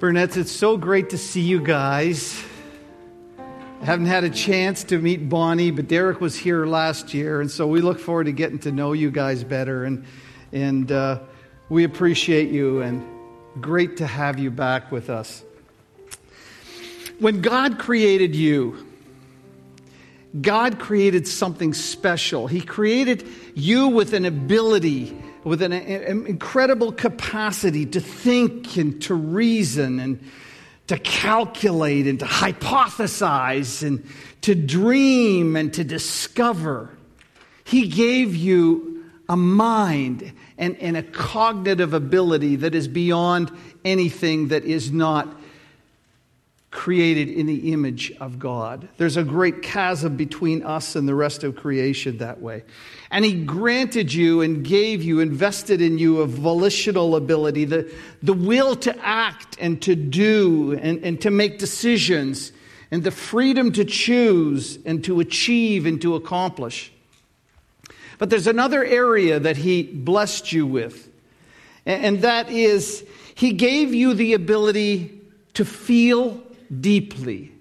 Burnett, it's so great to see you guys. I haven't had a chance to meet Bonnie, but Derek was here last year, and so we look forward to getting to know you guys better. And, and uh, we appreciate you, and great to have you back with us. When God created you, God created something special. He created you with an ability with an, incredible capacity to think and to reason and to calculate and to hypothesize and to dream and to discover. He gave you a mind and, and a cognitive ability that is beyond anything that is not created in the image of God. There's a great chasm between us and the rest of creation that way. And He granted you and gave you, invested in you a volitional ability, the, the will to act and to do and, and to make decisions, and the freedom to choose and to achieve and to accomplish. But there's another area that He blessed you with, and that is He gave you the ability to feel deeply,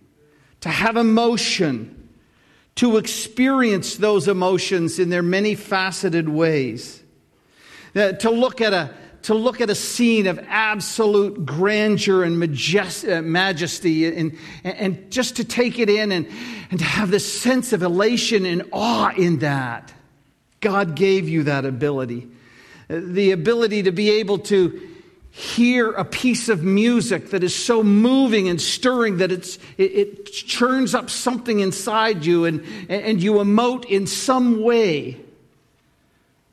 to have emotion, to experience those emotions in their many faceted ways, uh, to look at a to look at a scene of absolute grandeur and uh, majesty and, and just to take it in and, and to have this sense of elation and awe in that. God gave you that ability. Uh, the ability to be able to hear a piece of music that is so moving and stirring that it's, it, it churns up something inside you and, and you emote in some way.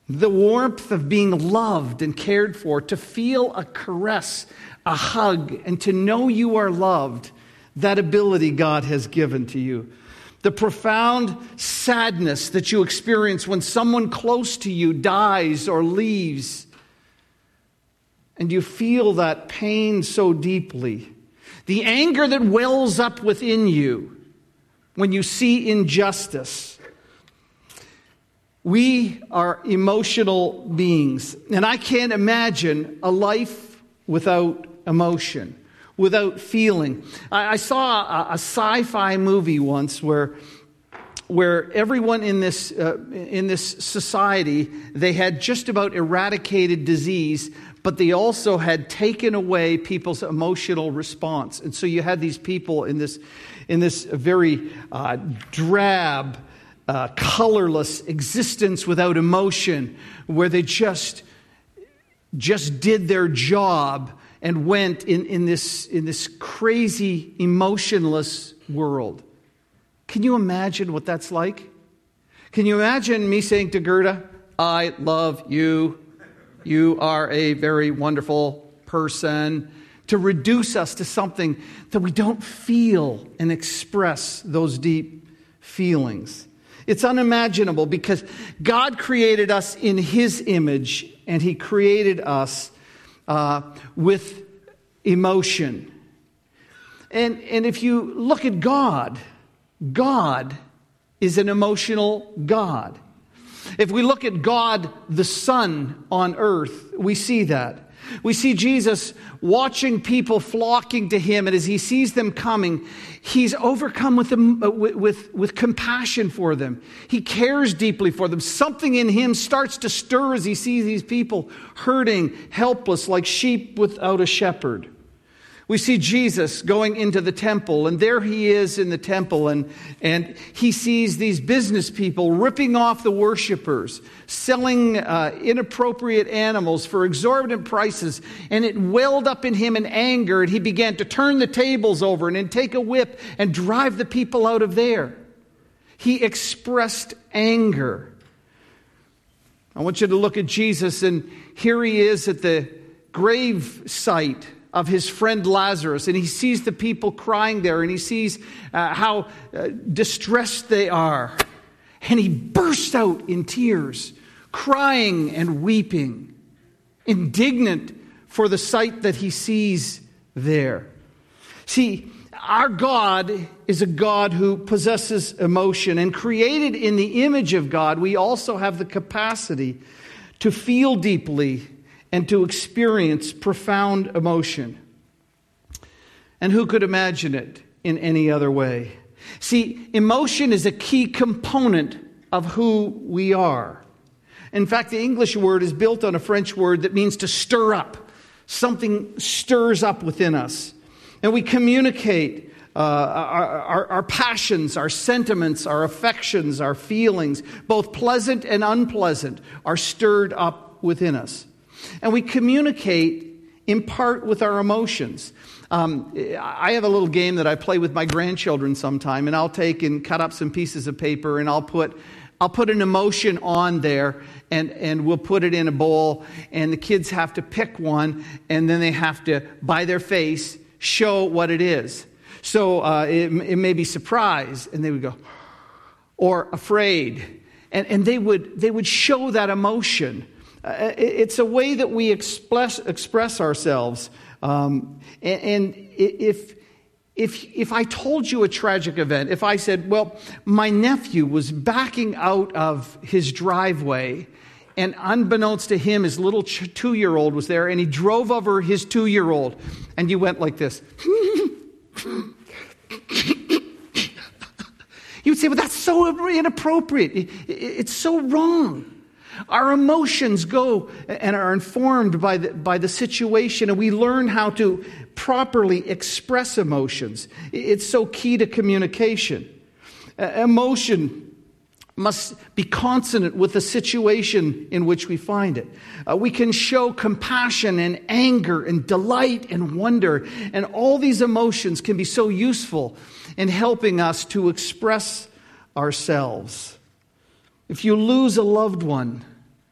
The warmth of being loved and cared for, to feel a caress, a hug, and to know you are loved, that ability God has given to you. The profound sadness that you experience when someone close to you dies or leaves and you feel that pain so deeply. The anger that wells up within you when you see injustice. We are emotional beings, and I can't imagine a life without emotion, without feeling. I, I saw a, a sci fi movie once where where everyone in this, uh, in this society they had just about eradicated disease but they also had taken away people's emotional response. And so you had these people in this, in this very uh, drab, uh, colorless existence without emotion, where they just, just did their job and went in, in, this, in this crazy, emotionless world. Can you imagine what that's like? Can you imagine me saying to Gerda, I love you? You are a very wonderful person. To reduce us to something that we don't feel and express those deep feelings. It's unimaginable because God created us in His image and He created us uh, with emotion. And, and if you look at God, God is an emotional God. If we look at God, the Son on earth, we see that. We see Jesus watching people flocking to him, and as he sees them coming, he's overcome with, with, with, compassion for them. He cares deeply for them. Something in him starts to stir as he sees these people hurting, helpless, like sheep without a shepherd. We see Jesus going into the temple, and there he is in the temple, and, and he sees these business people ripping off the worshipers, selling uh, inappropriate animals for exorbitant prices, and it welled up in him in anger, and he began to turn the tables over and then take a whip and drive the people out of there. He expressed anger. I want you to look at Jesus, and here he is at the grave site of his friend Lazarus, and he sees the people crying there, and he sees uh, how uh, distressed they are. And he bursts out in tears, crying and weeping, indignant for the sight that he sees there. See, our God is a God who possesses emotion, and created in the image of God, we also have the capacity to feel deeply and to experience profound emotion. And who could imagine it in any other way? See, emotion is a key component of who we are. In fact, the English word is built on a French word that means to stir up. Something stirs up within us. And we communicate uh, our, our, our, passions, our sentiments, our affections, our feelings, both pleasant and unpleasant, are stirred up within us. And we communicate in part with our emotions. Um, I have a little game that I play with my grandchildren sometime, and I'll take and cut up some pieces of paper and I'll put, I'll put an emotion on there and, and we'll put it in a bowl, and the kids have to pick one, and then they have to, by their face, show what it is. So uh, it, it may be surprise, and they would go, or afraid. And, and they, would, they would show that emotion. Uh, it's a way that we express, express ourselves. Um, and, and if, if, if I told you a tragic event, if I said, well, my nephew was backing out of his driveway, and unbeknownst to him, his little two year old was there, and he drove over his two year old, and you went like this. You would say, well, that's so inappropriate. It's so wrong. Our emotions go and are informed by the, by the situation, and we learn how to properly express emotions. It's so key to communication. Emotion must be consonant with the situation in which we find it. Uh, we can show compassion and anger and delight and wonder, and all these emotions can be so useful in helping us to express ourselves. If you lose a loved one,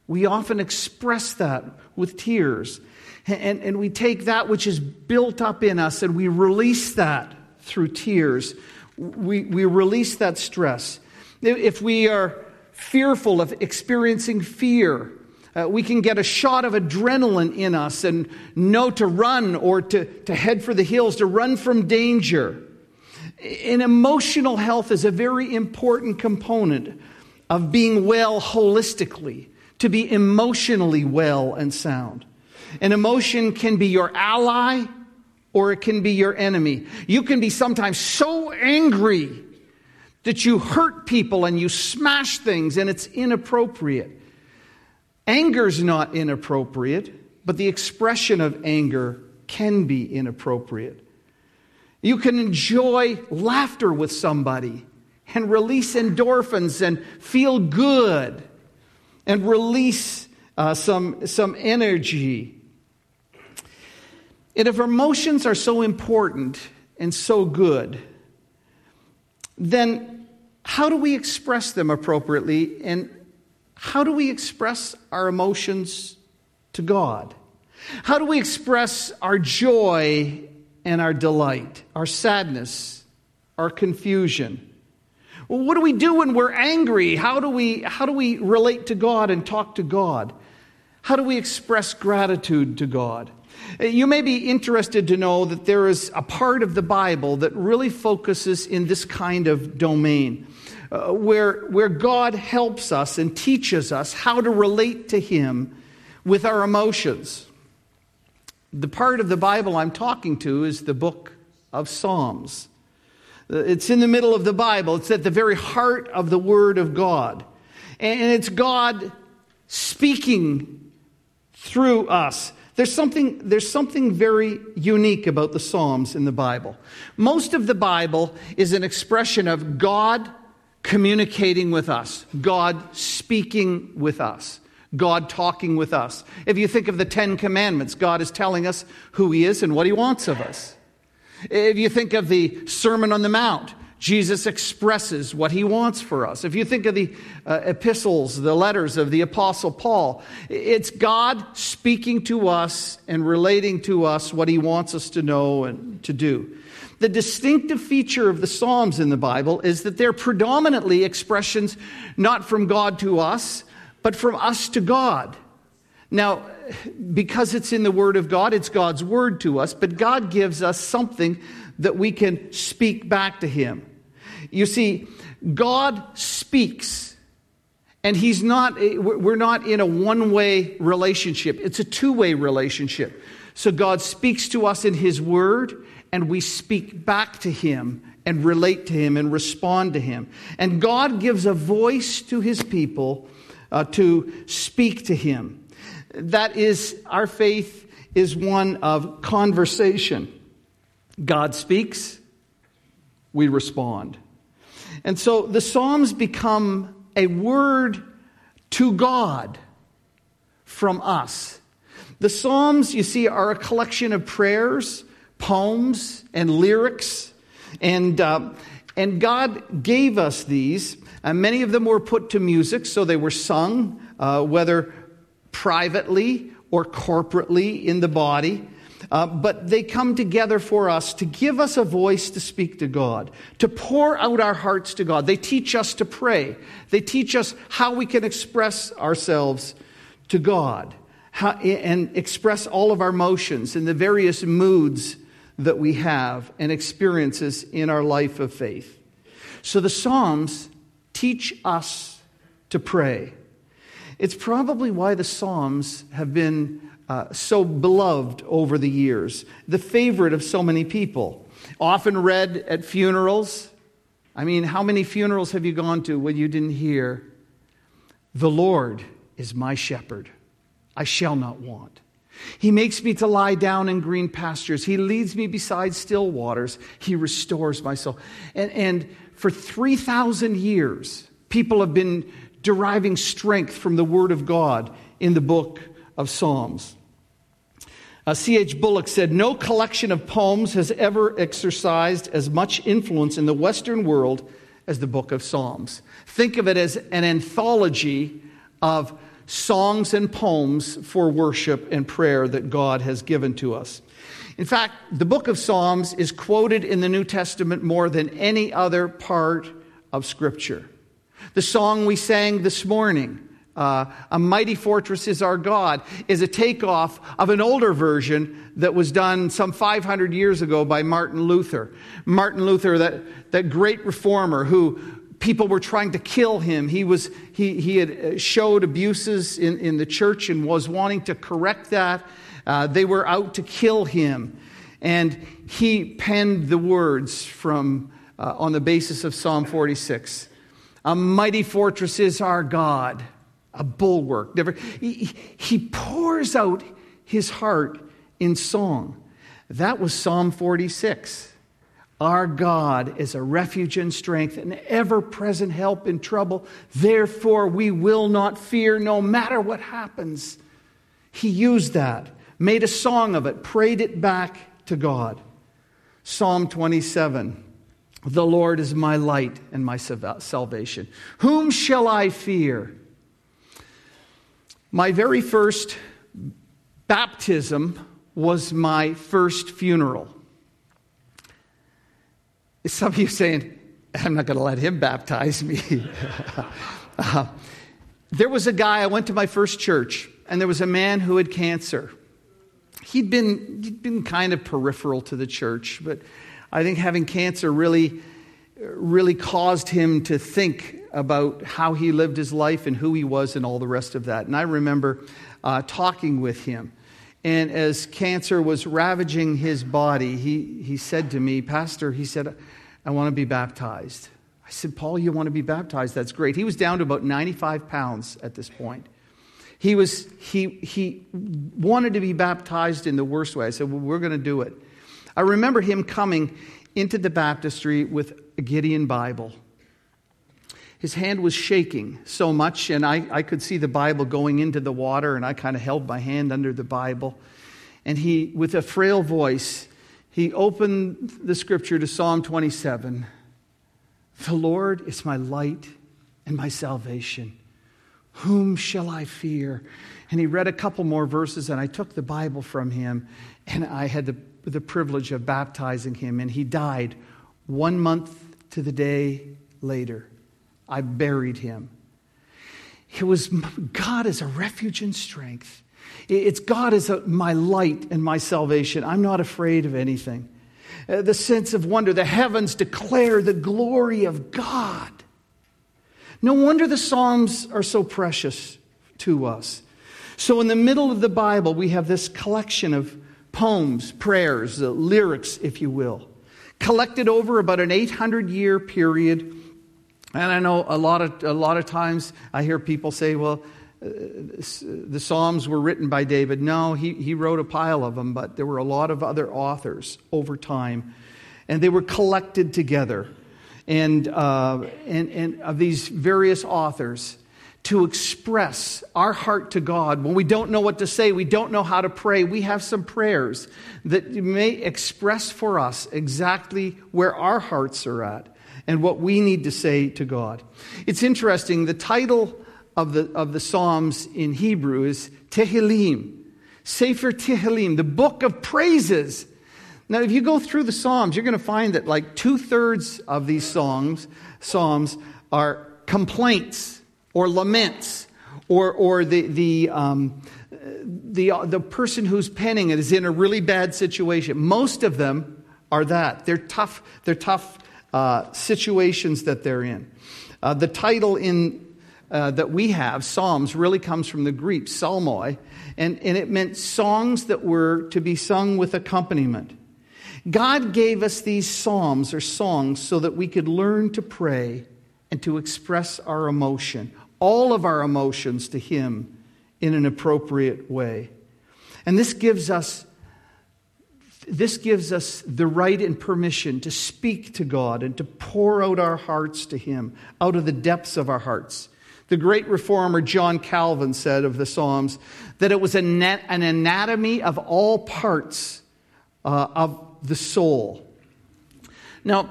we often express that with tears. And, and we take that which is built up in us and we release that through tears. We, we release that stress. If we are fearful of experiencing fear, uh, we can get a shot of adrenaline in us and know to run or to, to head for the hills, to run from danger. And emotional health is a very important component of being well holistically, to be emotionally well and sound. An emotion can be your ally or it can be your enemy. You can be sometimes so angry that you hurt people and you smash things and it's inappropriate. Anger's not inappropriate, but the expression of anger can be inappropriate. You can enjoy laughter with somebody and release endorphins and feel good and release uh, some, some energy. And if emotions are so important and so good, then how do we express them appropriately and how do we express our emotions to God? How do we express our joy and our delight, our sadness, our confusion? Well, what do we do when we're angry? How do we, how do we relate to God and talk to God? How do we express gratitude to God? You may be interested to know that there is a part of the Bible that really focuses in this kind of domain, uh, where, where God helps us and teaches us how to relate to Him with our emotions. The part of the Bible I'm talking to is the book of Psalms. Uh, it's in the middle of the Bible, it's at the very heart of the Word of God. And it's God speaking through us. There's something, there's something very unique about the Psalms in the Bible. Most of the Bible is an expression of God communicating with us, God speaking with us, God talking with us. If you think of the Ten Commandments, God is telling us who He is and what He wants of us. If you think of the Sermon on the Mount, Jesus expresses what he wants for us. If you think of the uh, epistles, the letters of the Apostle Paul, it's God speaking to us and relating to us what he wants us to know and to do. The distinctive feature of the Psalms in the Bible is that they're predominantly expressions not from God to us, but from us to God. Now, because it's in the Word of God, it's God's Word to us, but God gives us something that we can speak back to Him. You see, God speaks, and He's not, we're not in a one way relationship, it's a two way relationship. So God speaks to us in His Word, and we speak back to Him and relate to Him and respond to Him. And God gives a voice to His people uh, to speak to Him. That is, our faith is one of conversation. God speaks, we respond. And so the Psalms become a word to God from us. The Psalms, you see, are a collection of prayers, poems, and lyrics. And, uh, and God gave us these. And many of them were put to music, so they were sung, uh, whether privately or corporately in the body. Uh, but they come together for us to give us a voice to speak to God, to pour out our hearts to God. They teach us to pray. They teach us how we can express ourselves to God how, and express all of our emotions and the various moods that we have and experiences in our life of faith. So the Psalms teach us to pray. It's probably why the Psalms have been uh, so beloved over the years, the favorite of so many people. Often read at funerals. I mean, how many funerals have you gone to when you didn't hear, The Lord is my shepherd, I shall not want. He makes me to lie down in green pastures. He leads me beside still waters. He restores my soul. And, and for 3,000 years, people have been deriving strength from the Word of God in the book of Psalms. Uh, C.H. Bullock said, No collection of poems has ever exercised as much influence in the Western world as the book of Psalms. Think of it as an anthology of songs and poems for worship and prayer that God has given to us. In fact, the book of Psalms is quoted in the New Testament more than any other part of Scripture. The song we sang this morning, uh, A Mighty Fortress is Our God, is a takeoff of an older version that was done some 500 years ago by Martin Luther. Martin Luther, that, that great reformer who people were trying to kill him. He, was, he, he had uh, showed abuses in, in the church and was wanting to correct that. Uh, they were out to kill him. And he penned the words from, uh, on the basis of Psalm 46. A mighty fortress is our God, a bulwark. He, he pours out his heart in song. That was Psalm 46. Our God is a refuge and strength, an ever present help in trouble. Therefore, we will not fear no matter what happens. He used that, made a song of it, prayed it back to God. Psalm 27 The Lord is my light and my salvation. Whom shall I fear? My very first baptism was my first funeral. Some of you saying, I'm not going to let him baptize me. uh, there was a guy, I went to my first church, and there was a man who had cancer. He'd been, he'd been kind of peripheral to the church, but I think having cancer really, really caused him to think about how he lived his life and who he was and all the rest of that. And I remember uh, talking with him. And as cancer was ravaging his body, he, he said to me, Pastor, he said, I want to be baptized. I said, Paul, you want to be baptized? That's great. He was down to about 95 pounds at this point. He, was, he, he wanted to be baptized in the worst way. I said, Well, we're going to do it. I remember him coming into the baptistry with a Gideon Bible. His hand was shaking so much, and I, I could see the Bible going into the water, and I kind of held my hand under the Bible. And he, with a frail voice, he opened the scripture to Psalm 27. The Lord is my light and my salvation. Whom shall I fear? And he read a couple more verses, and I took the Bible from him, and I had the, the privilege of baptizing him, and he died one month to the day later. I buried him. It was God as a refuge and strength. It's God as a, my light and my salvation. I'm not afraid of anything. Uh, the sense of wonder. The heavens declare the glory of God. No wonder the Psalms are so precious to us. So, in the middle of the Bible, we have this collection of poems, prayers, uh, lyrics, if you will, collected over about an 800 year period. And I know a lot of, a lot of times I hear people say, well, uh, the Psalms were written by David. No, he, he wrote a pile of them, but there were a lot of other authors over time. And they were collected together. And, uh, and, and of these various authors to express our heart to God. When we don't know what to say, we don't know how to pray, we have some prayers that may express for us exactly where our hearts are at and what we need to say to God. It's interesting, the title of the, of the Psalms in Hebrew is Tehillim, Sefer Tehillim, the book of praises. Now, if you go through the Psalms, you're going to find that like two thirds of these songs, Psalms are complaints or laments, or, or the, the, um, the, the person who's penning it is in a really bad situation. Most of them are that. They're tough, they're tough uh, situations that they're in. Uh, the title in, uh, that we have, Psalms, really comes from the Greek, psalmoi, and, and it meant songs that were to be sung with accompaniment. God gave us these psalms or songs so that we could learn to pray and to express our emotion, all of our emotions to Him in an appropriate way. And this gives us this gives us the right and permission to speak to God and to pour out our hearts to Him out of the depths of our hearts. The great reformer John Calvin said of the Psalms that it was an anatomy of all parts uh, of the soul. Now,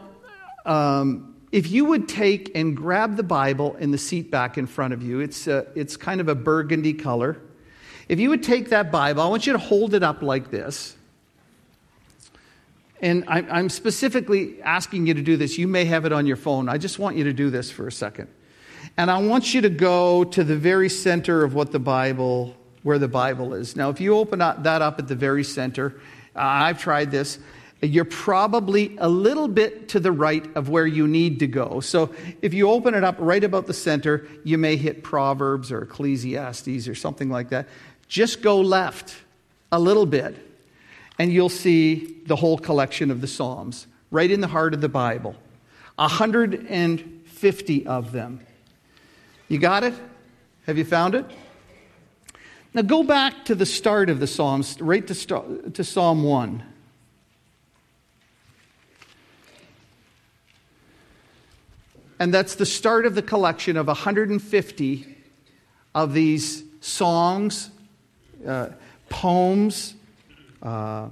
um, if you would take and grab the Bible in the seat back in front of you, it's, a, uh, it's kind of a burgundy color. If you would take that Bible, I want you to hold it up like this. And I'm specifically asking you to do this. You may have it on your phone. I just want you to do this for a second. And I want you to go to the very center of what the Bible, where the Bible is. Now, if you open that up at the very center, uh, I've tried this you're probably a little bit to the right of where you need to go. So if you open it up right about the center, you may hit Proverbs or Ecclesiastes or something like that. Just go left a little bit, and you'll see the whole collection of the Psalms right in the heart of the Bible. 150 of them. You got it? Have you found it? Now go back to the start of the Psalms, right to, to Psalm 1. And that's the start of the collection of 150 of these songs, uh, poems uh,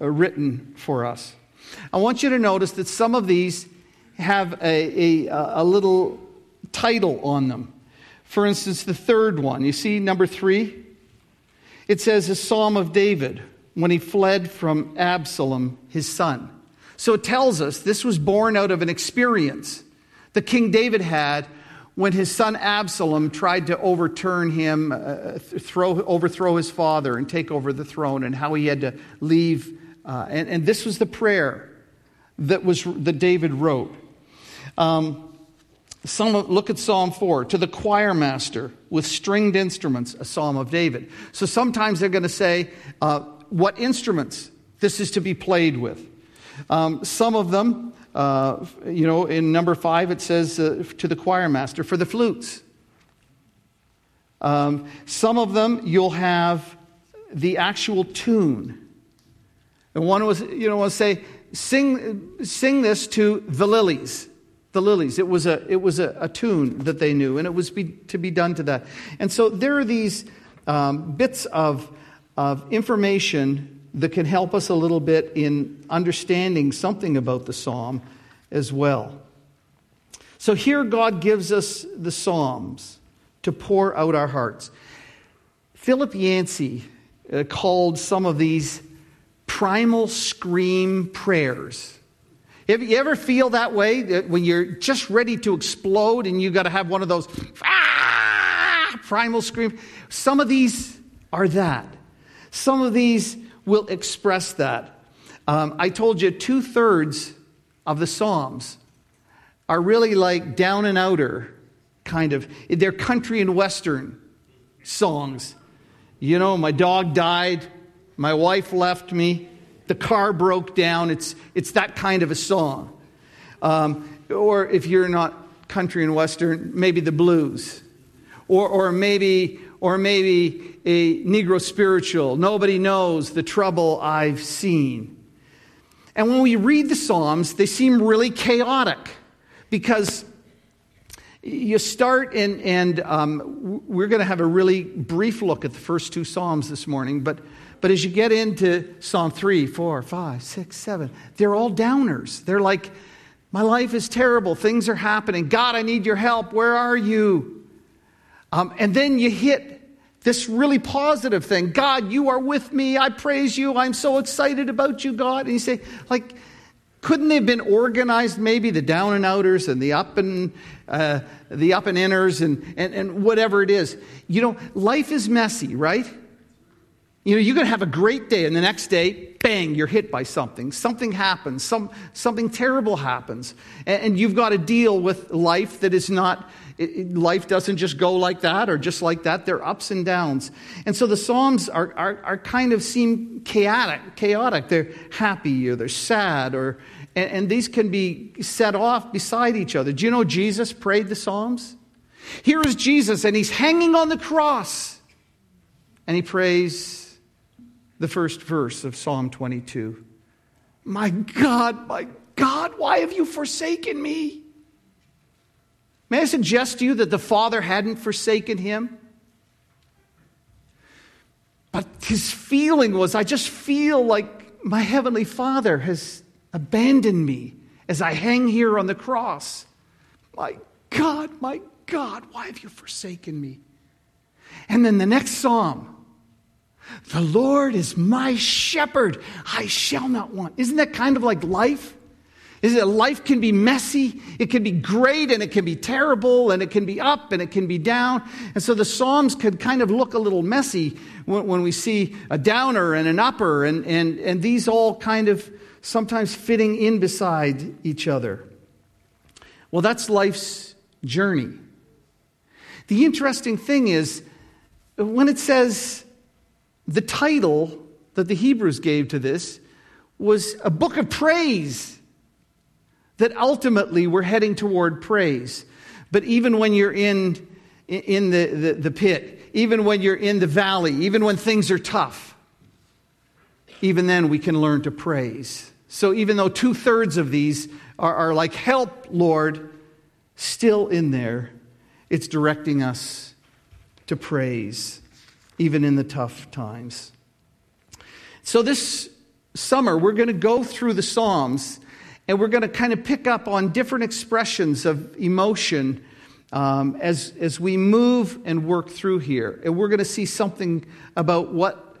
written for us. I want you to notice that some of these have a, a, a little title on them. For instance, the third one, you see number three? It says a psalm of David when he fled from Absalom, his son. So it tells us this was born out of an experience that King David had when his son Absalom tried to overturn him, uh, throw, overthrow his father, and take over the throne, and how he had to leave. Uh, and, and, this was the prayer that, was, that David wrote. Um, some, look at Psalm 4 to the choir master with stringed instruments, a psalm of David. So sometimes they're going to say uh, what instruments this is to be played with. Um, some of them uh, you know, in number five, it says uh, to the choir master for the flutes. Um, some of them you'll have the actual tune. And one was, you know, will say, sing, sing this to the lilies. The lilies. It was a, it was a, a tune that they knew, and it was be, to be done to that. And so there are these um, bits of, of information that can help us a little bit in understanding something about the psalm as well. So here God gives us the psalms to pour out our hearts. Philip Yancey uh, called some of these primal scream prayers. Have you ever feel that way that when you're just ready to explode and you've got to have one of those ah, primal scream? Some of these are that. Some of these will express that. Um, I told you two thirds of the Psalms are really like down and outer kind of, they're country and western songs. You know, my dog died, my wife left me, the car broke down. It's, it's that kind of a song. Um, or if you're not country and western, maybe the blues. Or, or maybe or maybe a Negro spiritual. Nobody knows the trouble I've seen. And when we read the Psalms, they seem really chaotic because you start and, and um, we're going to have a really brief look at the first two Psalms this morning, but, but as you get into Psalm 3, 4, 5, 6, 7, they're all downers. They're like, my life is terrible. Things are happening. God, I need your help. Where are you? Um, and then you hit this really positive thing God, you are with me. I praise you. I'm so excited about you, God. And you say, like, couldn't they have been organized maybe the down and outers and the up and uh, the up and inners and, and, and whatever it is you know life is messy right you know you can have a great day and the next day bang you're hit by something something happens some, something terrible happens and, and you've got to deal with life that is not it, life doesn't just go like that or just like that. There are ups and downs. And so the Psalms are, are, are kind of seem chaotic, chaotic. They're happy or they're sad or, and, and these can be set off beside each other. Do you know Jesus prayed the Psalms? Here is Jesus and he's hanging on the cross and he prays the first verse of Psalm 22. My God, my God, why have you forsaken me? May I suggest to you that the Father hadn't forsaken him? But his feeling was I just feel like my Heavenly Father has abandoned me as I hang here on the cross. My God, my God, why have you forsaken me? And then the next psalm The Lord is my shepherd, I shall not want. Isn't that kind of like life? Is that life can be messy, it can be great, and it can be terrible, and it can be up, and it can be down. And so the Psalms could kind of look a little messy when, when we see a downer and an upper, and, and, and these all kind of sometimes fitting in beside each other. Well, that's life's journey. The interesting thing is, when it says the title that the Hebrews gave to this was a book of praise that ultimately we're heading toward praise. But even when you're in, in the, the, the pit, even when you're in the valley, even when things are tough, even then we can learn to praise. So even though two thirds of these are, are like, help, Lord, still in there, it's directing us to praise, even in the tough times. So this summer, we're going to go through the Psalms and we're going to kind of pick up on different expressions of emotion um, as, as we move and work through here. And we're going to see something about what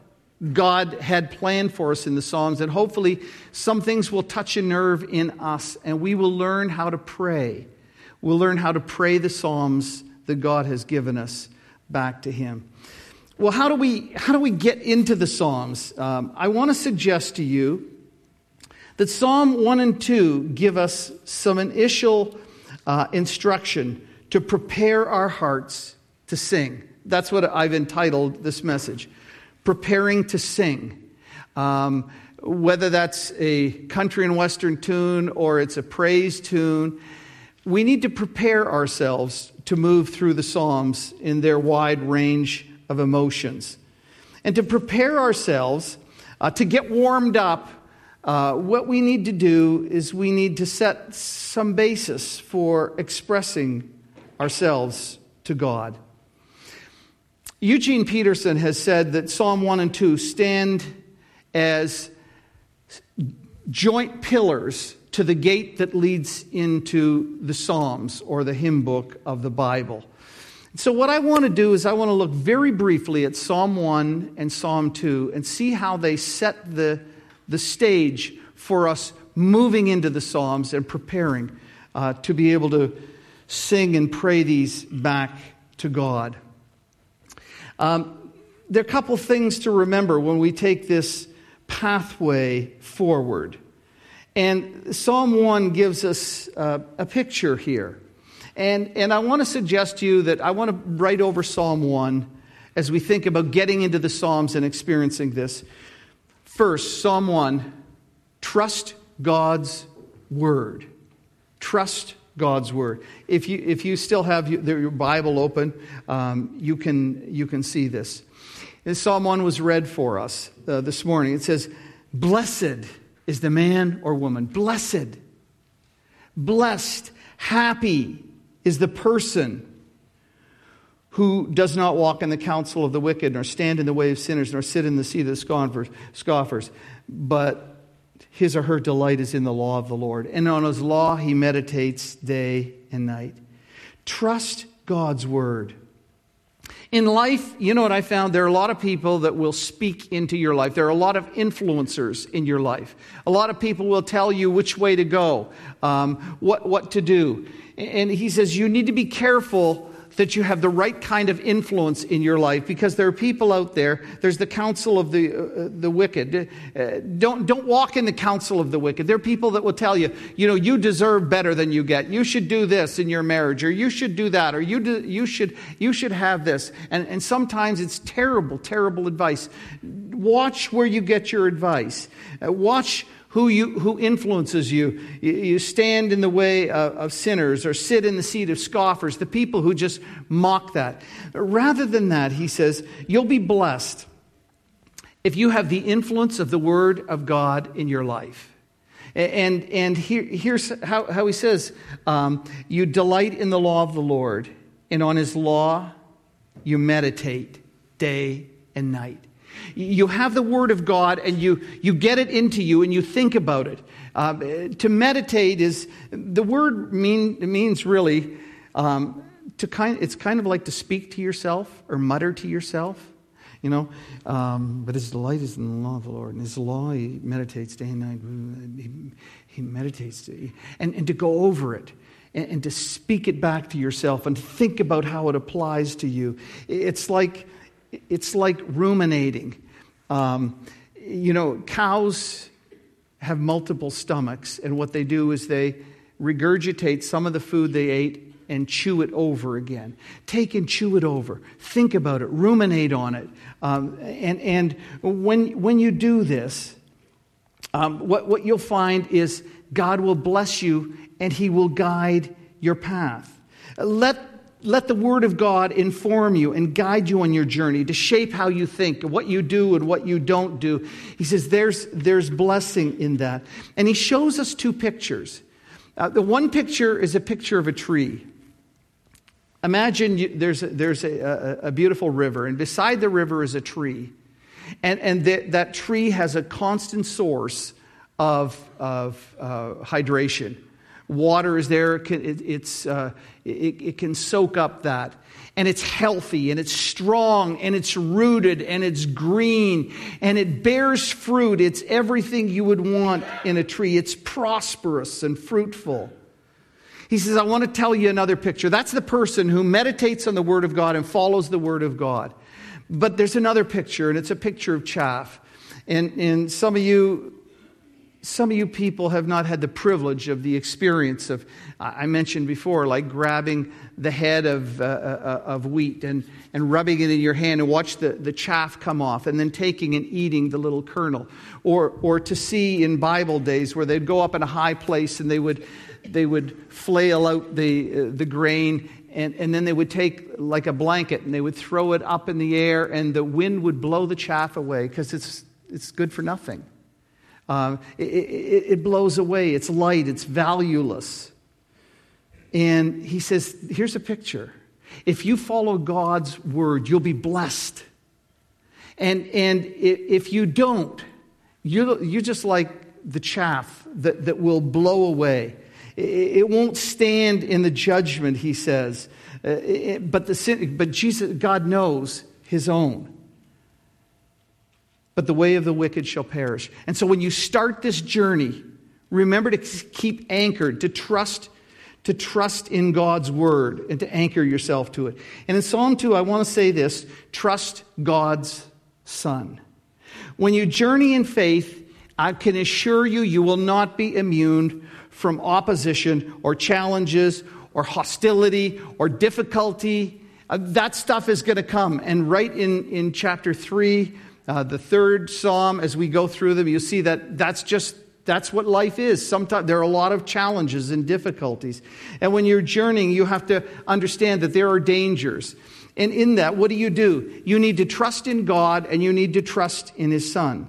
God had planned for us in the Psalms. And hopefully, some things will touch a nerve in us, and we will learn how to pray. We'll learn how to pray the Psalms that God has given us back to Him. Well, how do we, how do we get into the Psalms? Um, I want to suggest to you that Psalm 1 and 2 give us some initial uh, instruction to prepare our hearts to sing. That's what I've entitled this message Preparing to Sing. Um, whether that's a country and western tune or it's a praise tune, we need to prepare ourselves to move through the Psalms in their wide range of emotions. And to prepare ourselves uh, to get warmed up uh, what we need to do is we need to set some basis for expressing ourselves to God. Eugene Peterson has said that Psalm 1 and 2 stand as joint pillars to the gate that leads into the Psalms or the hymn book of the Bible. So, what I want to do is, I want to look very briefly at Psalm 1 and Psalm 2 and see how they set the the stage for us moving into the Psalms and preparing uh, to be able to sing and pray these back to God. Um, there are a couple things to remember when we take this pathway forward. And Psalm 1 gives us uh, a picture here. And, and I want to suggest to you that I want to write over Psalm 1 as we think about getting into the Psalms and experiencing this. First, Psalm 1 trust God's word. Trust God's word. If you, if you still have your Bible open, um, you, can, you can see this. And Psalm 1 was read for us uh, this morning. It says, Blessed is the man or woman. Blessed. Blessed. Happy is the person who does not walk in the counsel of the wicked, nor stand in the way of sinners, nor sit in the seat of the scoffers, but his or her delight is in the law of the Lord. And on his law he meditates day and night. Trust God's word. In life, you know what I found? There are a lot of people that will speak into your life. There are a lot of influencers in your life. A lot of people will tell you which way to go, um, what, what to do. And he says you need to be careful that you have the right kind of influence in your life because there are people out there. There's the counsel of the, uh, the wicked. Uh, don't, don't walk in the counsel of the wicked. There are people that will tell you, you know, you deserve better than you get. You should do this in your marriage, or you should do that, or you, do, you, should, you should have this. And, and sometimes it's terrible, terrible advice. Watch where you get your advice. Uh, watch who, you, who influences you. You stand in the way of, sinners or sit in the seat of scoffers, the people who just mock that. Rather than that, he says, you'll be blessed if you have the influence of the Word of God in your life. And, and here, here's how, how he says um, You delight in the law of the Lord, and on his law you meditate day and night. You have the Word of God and you, you get it into you and you think about it. Uh, to meditate is, the word mean, means really, um, to kind, it's kind of like to speak to yourself or mutter to yourself. You know, um, but his delight is in the law of the Lord, and his law he meditates day and night. He, he meditates, and, and to go over it and, to speak it back to yourself and think about how it applies to you. It's like it's like ruminating. Um, you know, cows have multiple stomachs, and what they do is they regurgitate some of the food they ate and chew it over again. Take and chew it over. Think about it. Ruminate on it. Um, and and when, when you do this, um, what, what you'll find is God will bless you and He will guide your path. Let let the Word of God inform you and guide you on your journey to shape how you think, what you do and what you don't do. He says there's, there's blessing in that. And he shows us two pictures. Uh, the one picture is a picture of a tree. Imagine you, there's, a, there's a, a, a, beautiful river, and beside the river is a tree. And, and the, that tree has a constant source of, of uh, hydration. Water is there, it, it's, uh, it, it can soak up that. And it's healthy and it's strong and it's rooted and it's green and it bears fruit. It's everything you would want in a tree. It's prosperous and fruitful. He says, I want to tell you another picture. That's the person who meditates on the Word of God and follows the Word of God. But there's another picture, and it's a picture of chaff. And, and some of you some of you people have not had the privilege of the experience of, I mentioned before, like grabbing the head of, uh, uh, of wheat and, and rubbing it in your hand and watch the, the chaff come off and then taking and eating the little kernel. Or, or to see in Bible days where they'd go up in a high place and they would, they would flail out the, uh, the grain and, and then they would take like a blanket and they would throw it up in the air and the wind would blow the chaff away because it's, it's good for nothing. Um, it, it, it blows away. It's light. It's valueless. And he says, here's a picture. If you follow God's word, you'll be blessed. And, and if you don't, you're, you're just like the chaff that, that will blow away. It, won't stand in the judgment, he says. Uh, but, the, but Jesus, God knows his own but the way of the wicked shall perish. And so when you start this journey, remember to keep anchored, to trust to trust in God's word and to anchor yourself to it. And in Psalm 2, I want to say this trust God's Son. When you journey in faith, I can assure you, you will not be immune from opposition or challenges or hostility or difficulty. Uh, that stuff is going to come. And right in, in chapter 3, uh, the third psalm, as we go through them, you see that that's just that's what life is. Sometimes there are a lot of challenges and difficulties. And when you're journeying, you have to understand that there are dangers. And in that, what do you do? You need to trust in God and you need to trust in His Son.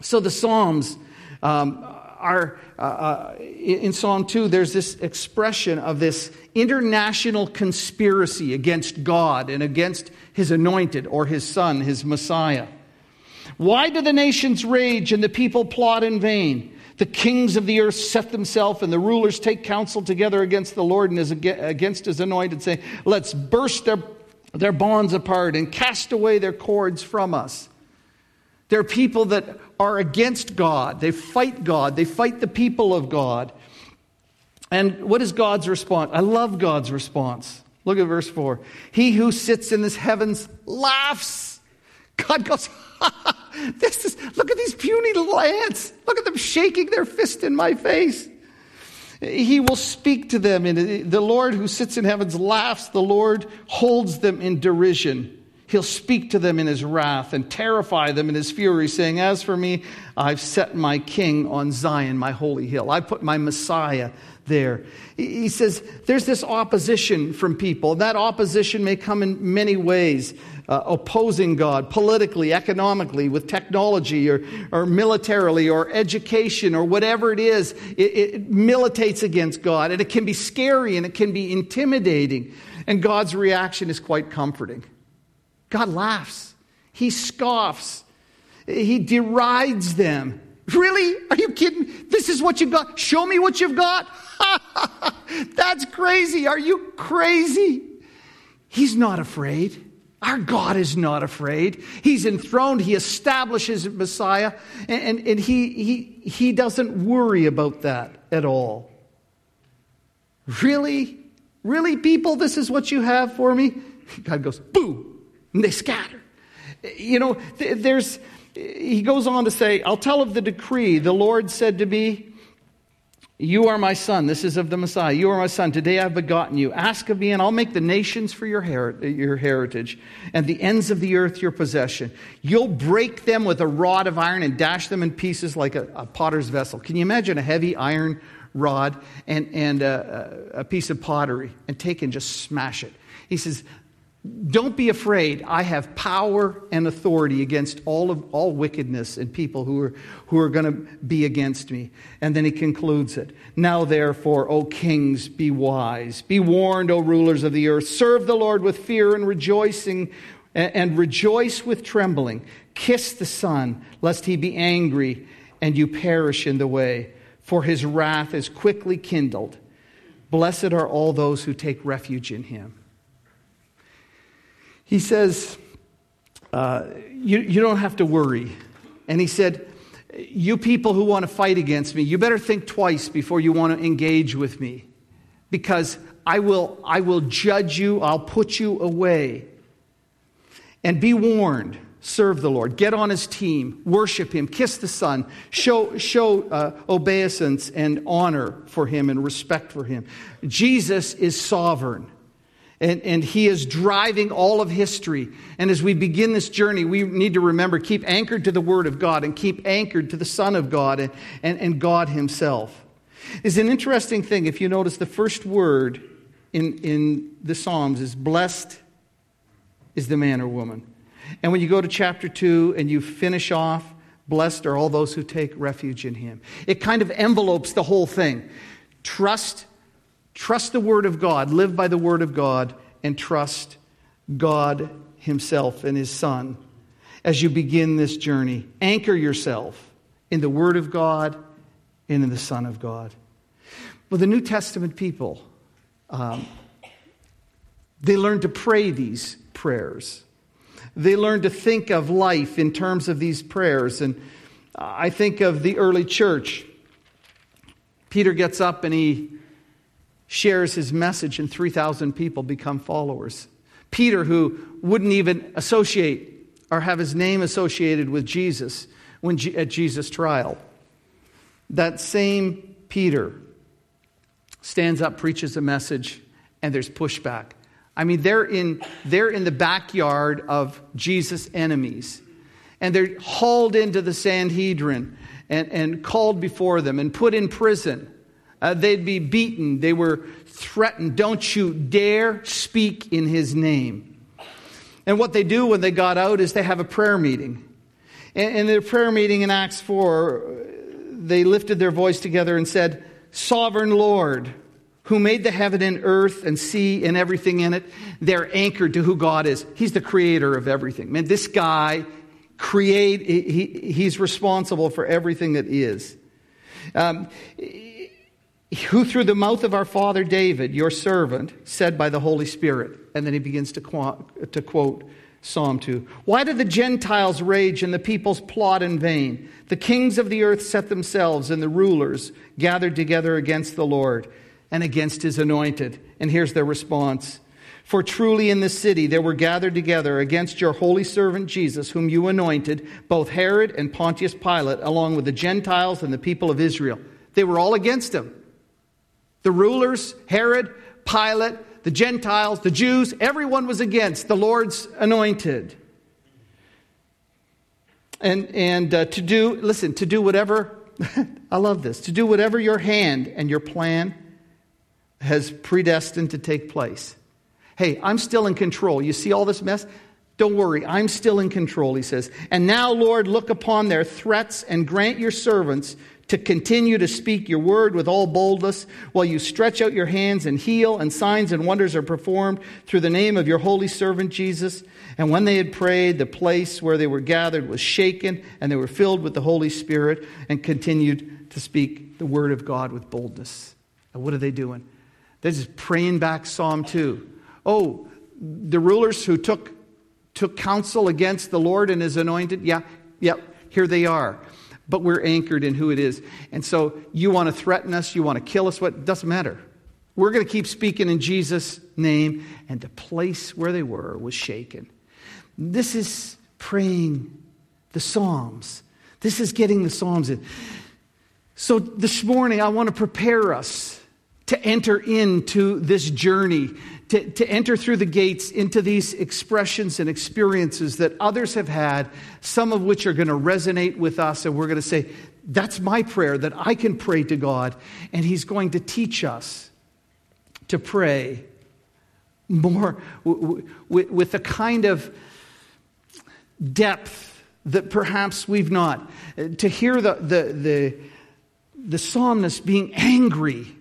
So the Psalms um, are, uh, uh, in Psalm 2, there's this expression of this international conspiracy against God and against His anointed or His Son, His Messiah. Why do the nations rage and the people plot in vain? The kings of the earth set themselves, and the rulers take counsel together against the Lord and his, against his anointed, saying, Let's burst their, their bonds apart and cast away their cords from us. There are people that are against God. They fight God, they fight the people of God. And what is God's response? I love God's response. Look at verse 4. He who sits in the heavens laughs. God goes, this is, look at these puny little ants. Look at them shaking their fist in my face. He will speak to them. And the Lord who sits in heavens laughs. The Lord holds them in derision. He'll speak to them in his wrath and terrify them in his fury, saying, As for me, I've set my king on Zion, my holy hill. I put my Messiah there. He says there's this opposition from people. That opposition may come in many ways uh, opposing God politically, economically, with technology, or, or militarily, or education, or whatever it is. It, it militates against God, and it can be scary and it can be intimidating. And God's reaction is quite comforting. God laughs, He scoffs, He derides them. Really? Are you kidding? This is what you've got? Show me what you've got? That's crazy. Are you crazy? He's not afraid. Our God is not afraid. He's enthroned, He establishes Messiah, and, and, and he, he, he doesn't worry about that at all. Really? Really, people, this is what you have for me? God goes, boo, and they scatter. You know, there's, he goes on to say, I'll tell of the decree. The Lord said to me, you are my son. This is of the Messiah. You are my son. Today I've begotten you. Ask of me, and I'll make the nations for your, her- your heritage, and the ends of the earth your possession. You'll break them with a rod of iron and dash them in pieces like a, a potter's vessel. Can you imagine a heavy iron rod and, and a, a piece of pottery and take and just smash it? He says, don't be afraid. I have power and authority against all of all wickedness and people who are, who are going to be against me. And then he concludes it. Now, therefore, O kings, be wise. Be warned, O rulers of the earth. Serve the Lord with fear and rejoicing, and rejoice with trembling. Kiss the Son, lest he be angry and you perish in the way, for his wrath is quickly kindled. Blessed are all those who take refuge in him. He says, uh, you, you don't have to worry. And he said, You people who want to fight against me, you better think twice before you want to engage with me. Because I will, I will judge you, I'll put you away. And be warned serve the Lord, get on his team, worship him, kiss the Son, show, show uh, obeisance and honor for him and respect for him. Jesus is sovereign and, and he is driving all of history. And as we begin this journey, we need to remember keep anchored to the Word of God and keep anchored to the Son of God and, and, and God Himself. Is an interesting thing if you notice the first word in, in the Psalms is blessed is the man or woman. And when you go to chapter 2 and you finish off, blessed are all those who take refuge in him. It kind of envelopes the whole thing. Trust Trust the Word of God, live by the Word of God, and trust God Himself and His Son as you begin this journey. Anchor yourself in the Word of God and in the Son of God. Well, the New Testament people, um, they learned to pray these prayers. They learned to think of life in terms of these prayers. And I think of the early church. Peter gets up and he shares his message, and 3,000 people become followers. Peter, who wouldn't even associate or have his name associated with Jesus when, at Jesus' trial, that same Peter stands up, preaches a message, and there's pushback. I mean, they're in, they're in the backyard of Jesus' enemies. and they're hauled into the Sanhedrin and, and called before them and put in prison. Uh, they'd be beaten. They were threatened. Don't you dare speak in his name. And what they do when they got out is they have a prayer meeting. And in their prayer meeting in Acts 4, they lifted their voice together and said, Sovereign Lord, who made the heaven and earth and sea and everything in it, they're anchored to who God is. He's the creator of everything. Man, this guy create, he, he's responsible for everything that is. Um, who through the mouth of our father David, your servant, said by the Holy Spirit. And then he begins to quote, to quote Psalm 2. Why do the Gentiles rage and the peoples plot in vain? The kings of the earth set themselves, and the rulers gathered together against the Lord and against his anointed. And here's their response For truly in this city there were gathered together against your holy servant Jesus, whom you anointed, both Herod and Pontius Pilate, along with the Gentiles and the people of Israel. They were all against him. The rulers, Herod, Pilate, the Gentiles, the Jews, everyone was against the Lord's anointed. And, and uh, to do, listen, to do whatever, I love this, to do whatever your hand and your plan has predestined to take place. Hey, I'm still in control. You see all this mess? Don't worry, I'm still in control, he says. And now, Lord, look upon their threats and grant your servants to continue to speak your word with all boldness while you stretch out your hands and heal, and signs and wonders are performed through the name of your holy servant Jesus. And when they had prayed, the place where they were gathered was shaken, and they were filled with the Holy Spirit and continued to speak the word of God with boldness. And what are they doing? They're just praying back Psalm 2. Oh, the rulers who took, took counsel against the Lord and his anointed, yeah, yeah, here they are but we're anchored in who it is. And so you want to threaten us, you want to kill us, what doesn't matter. We're going to keep speaking in Jesus' name, and the place where they were was shaken. This is praying the Psalms. This is getting the Psalms in. So this morning, I want to prepare us to enter into this journey to, to enter through the gates into these expressions and experiences that others have had, some of which are going to resonate with us, and we're going to say, That's my prayer, that I can pray to God, and He's going to teach us to pray more w- w- with a kind of depth that perhaps we've not. To hear the, the, the, the psalmist being angry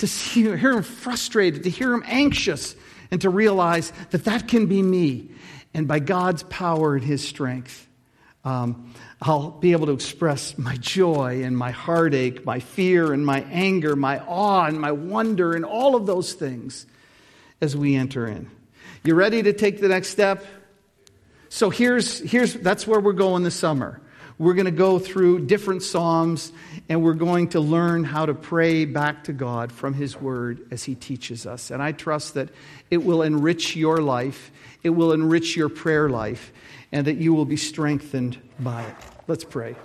to see, hear him frustrated, to hear him anxious, and to realize that that can be me. And by God's power and his strength, um, I'll be able to express my joy and my heartache, my fear and my anger, my awe and my wonder, and all of those things as we enter in. You ready to take the next step? So here's, here's that's where we're going this summer. We're going to go through different Psalms and we're going to learn how to pray back to God from His Word as He teaches us. And I trust that it will enrich your life, it will enrich your prayer life, and that you will be strengthened by it. Let's pray.